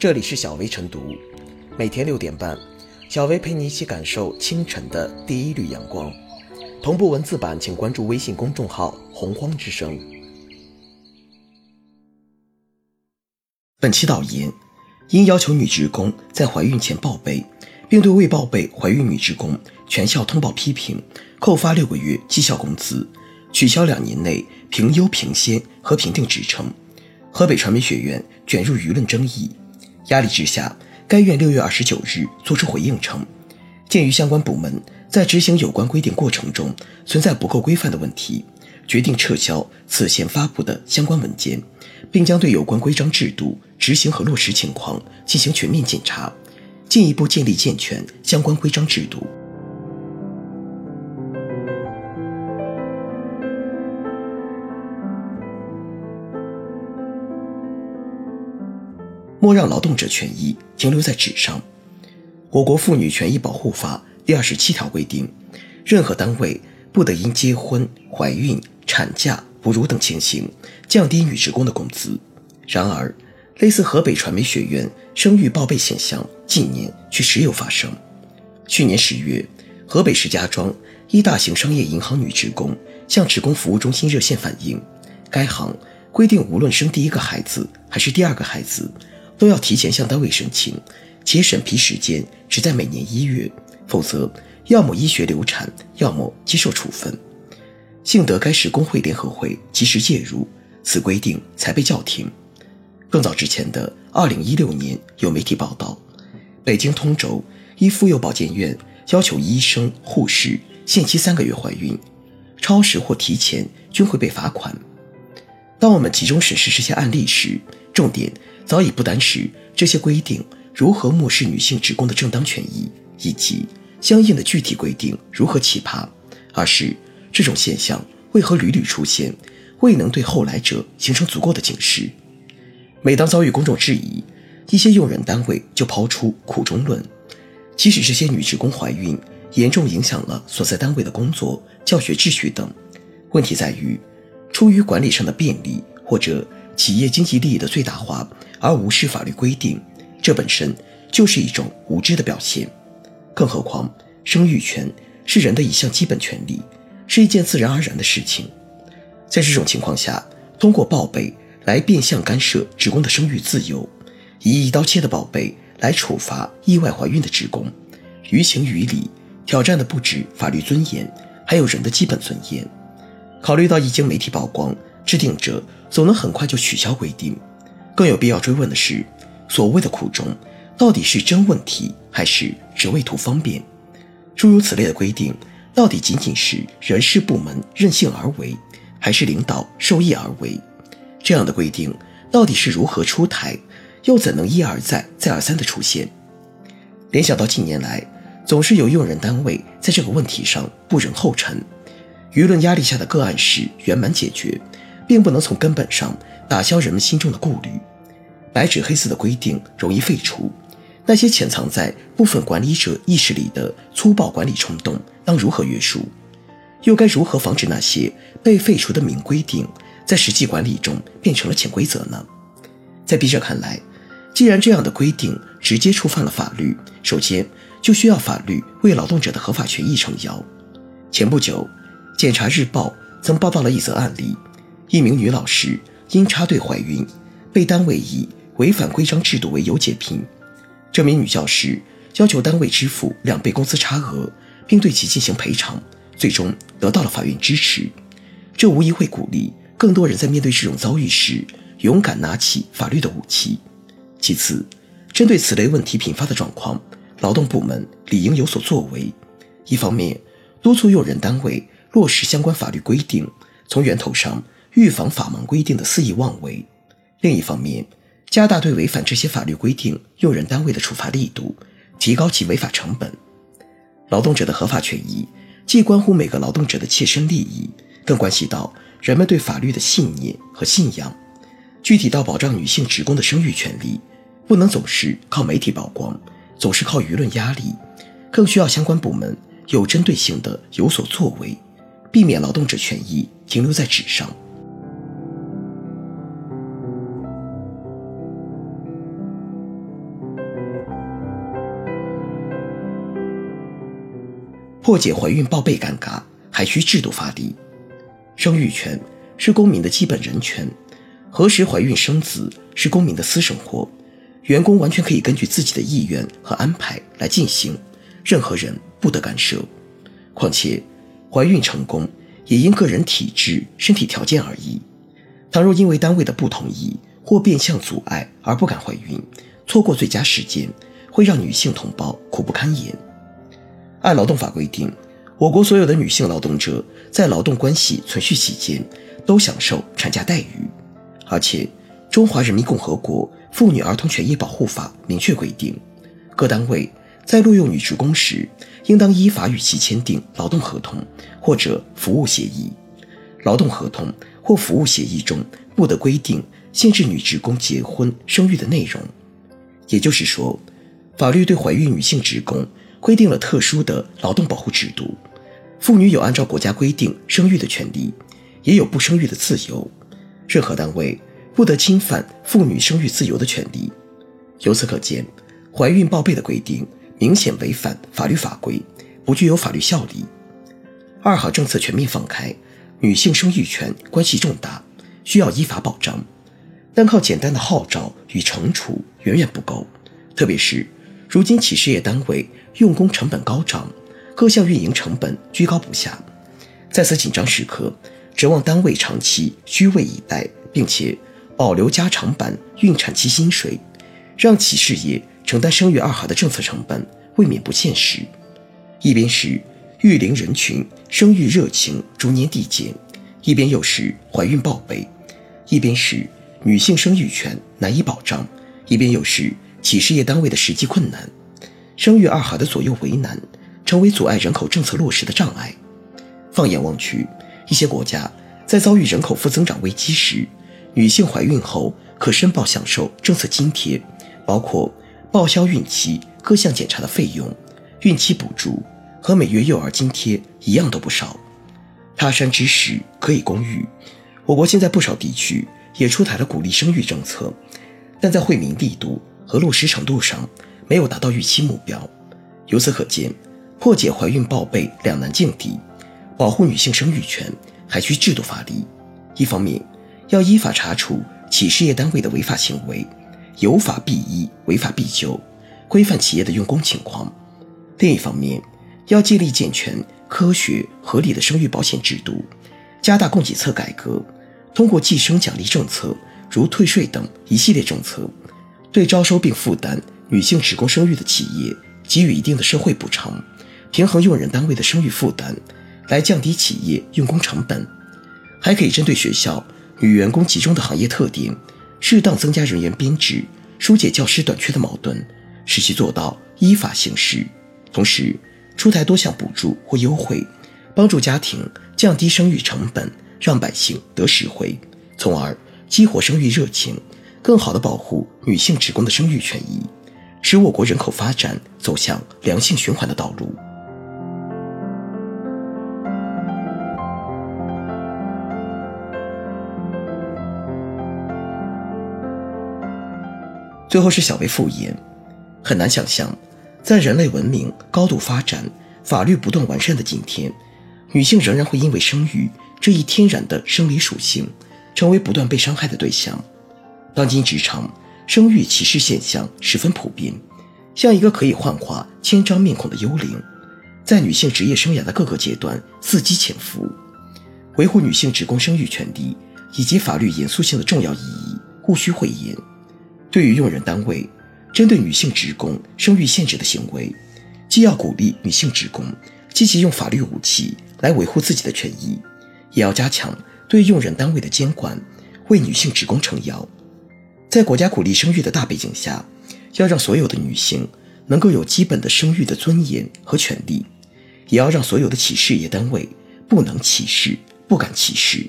这里是小薇晨读，每天六点半，小薇陪你一起感受清晨的第一缕阳光。同步文字版，请关注微信公众号“洪荒之声”。本期导言：因要求女职工在怀孕前报备，并对未报备怀孕女职工全校通报批评，扣发六个月绩效工资，取消两年内评优评先和评定职称。河北传媒学院卷入舆论争议。压力之下，该院六月二十九日作出回应称，鉴于相关部门在执行有关规定过程中存在不够规范的问题，决定撤销此前发布的相关文件，并将对有关规章制度执行和落实情况进行全面检查，进一步建立健全相关规章制度。莫让劳动者权益停留在纸上。我国妇女权益保护法第二十七条规定，任何单位不得因结婚、怀孕、产假、哺乳等情形降低女职工的工资。然而，类似河北传媒学院生育报备现象近年却时有发生。去年十月，河北石家庄一大型商业银行女职工向职工服务中心热线反映，该行规定无论生第一个孩子还是第二个孩子。都要提前向单位申请，且审批时间只在每年一月，否则要么医学流产，要么接受处分。幸得该市工会联合会及时介入，此规定才被叫停。更早之前的二零一六年，有媒体报道，北京通州一妇幼保健院要求医生、护士限期三个月怀孕，超时或提前均会被罚款。当我们集中审视这些案例时，重点。早已不单是这些规定如何漠视女性职工的正当权益，以及相应的具体规定如何奇葩，而是这种现象为何屡屡出现，未能对后来者形成足够的警示。每当遭遇公众质疑，一些用人单位就抛出苦衷论，即使这些女职工怀孕，严重影响了所在单位的工作、教学秩序等。问题在于，出于管理上的便利，或者企业经济利益的最大化。而无视法律规定，这本身就是一种无知的表现。更何况，生育权是人的一项基本权利，是一件自然而然的事情。在这种情况下，通过报备来变相干涉职工的生育自由，以一刀切的报备来处罚意外怀孕的职工，于情于理挑战的不止法律尊严，还有人的基本尊严。考虑到一经媒体曝光，制定者总能很快就取消规定。更有必要追问的是，所谓的苦衷，到底是真问题，还是只为图方便？诸如此类的规定，到底仅仅是人事部门任性而为，还是领导受益而为？这样的规定到底是如何出台，又怎能一而再、再而三的出现？联想到近年来，总是有用人单位在这个问题上不忍后尘，舆论压力下的个案是圆满解决，并不能从根本上打消人们心中的顾虑。白纸黑字的规定容易废除，那些潜藏在部分管理者意识里的粗暴管理冲动当如何约束？又该如何防止那些被废除的明规定在实际管理中变成了潜规则呢？在笔者看来，既然这样的规定直接触犯了法律，首先就需要法律为劳动者的合法权益撑腰。前不久，《检察日报》曾报道了一则案例：一名女老师因插队怀孕，被单位以违反规章制度为由解聘，这名女教师要求单位支付两倍工资差额，并对其进行赔偿，最终得到了法院支持。这无疑会鼓励更多人在面对这种遭遇时，勇敢拿起法律的武器。其次，针对此类问题频发的状况，劳动部门理应有所作为。一方面，督促用人单位落实相关法律规定，从源头上预防法盲规定的肆意妄为；另一方面，加大对违反这些法律规定用人单位的处罚力度，提高其违法成本。劳动者的合法权益既关乎每个劳动者的切身利益，更关系到人们对法律的信念和信仰。具体到保障女性职工的生育权利，不能总是靠媒体曝光，总是靠舆论压力，更需要相关部门有针对性的有所作为，避免劳动者权益停留在纸上。破解怀孕报备尴尬，还需制度发力。生育权是公民的基本人权，何时怀孕生子是公民的私生活，员工完全可以根据自己的意愿和安排来进行，任何人不得干涉。况且，怀孕成功也因个人体质、身体条件而异。倘若因为单位的不同意或变相阻碍而不敢怀孕，错过最佳时间，会让女性同胞苦不堪言。按劳动法规定，我国所有的女性劳动者在劳动关系存续期间都享受产假待遇，而且《中华人民共和国妇女儿童权益保护法》明确规定，各单位在录用女职工时，应当依法与其签订劳动合同或者服务协议。劳动合同或服务协议中不得规定限制女职工结婚生育的内容。也就是说，法律对怀孕女性职工。规定了特殊的劳动保护制度，妇女有按照国家规定生育的权利，也有不生育的自由。任何单位不得侵犯妇女生育自由的权利。由此可见，怀孕报备的规定明显违反法律法规，不具有法律效力。二孩政策全面放开，女性生育权关系重大，需要依法保障。单靠简单的号召与惩处远远不够，特别是如今企事业单位。用工成本高涨，各项运营成本居高不下，在此紧张时刻，指望单位长期虚位以待，并且保留加长版孕产期薪水，让企事业承担生育二孩的政策成本，未免不现实。一边是育龄人群生育热情逐年递减，一边又是怀孕报备，一边是女性生育权难以保障，一边又是企事业单位的实际困难。生育二孩的左右为难，成为阻碍人口政策落实的障碍。放眼望去，一些国家在遭遇人口负增长危机时，女性怀孕后可申报享受政策津贴，包括报销孕期各项检查的费用、孕期补助和每月幼儿津贴，一样都不少。他山之石可以攻玉，我国现在不少地区也出台了鼓励生育政策，但在惠民力度和落实程度上。没有达到预期目标，由此可见，破解怀孕报备两难境地，保护女性生育权还需制度发力。一方面，要依法查处企事业单位的违法行为，有法必依，违法必究，规范企业的用工情况；另一方面，要建立健全、科学、合理的生育保险制度，加大供给侧改革，通过计生奖励政策，如退税等一系列政策，对招收并负担。女性职工生育的企业给予一定的社会补偿，平衡用人单位的生育负担，来降低企业用工成本。还可以针对学校女员工集中的行业特点，适当增加人员编制，疏解教师短缺的矛盾，使其做到依法行事。同时，出台多项补助或优惠，帮助家庭降低生育成本，让百姓得实惠，从而激活生育热情，更好地保护女性职工的生育权益。使我国人口发展走向良性循环的道路。最后是小微复言，很难想象，在人类文明高度发展、法律不断完善的今天，女性仍然会因为生育这一天然的生理属性，成为不断被伤害的对象。当今职场。生育歧视现象十分普遍，像一个可以幻化千张面孔的幽灵，在女性职业生涯的各个阶段伺机潜伏。维护女性职工生育权利以及法律严肃性的重要意义，毋需讳言。对于用人单位针对女性职工生育限制的行为，既要鼓励女性职工积极用法律武器来维护自己的权益，也要加强对用人单位的监管，为女性职工撑腰。在国家鼓励生育的大背景下，要让所有的女性能够有基本的生育的尊严和权利，也要让所有的企事业单位不能歧视、不敢歧视。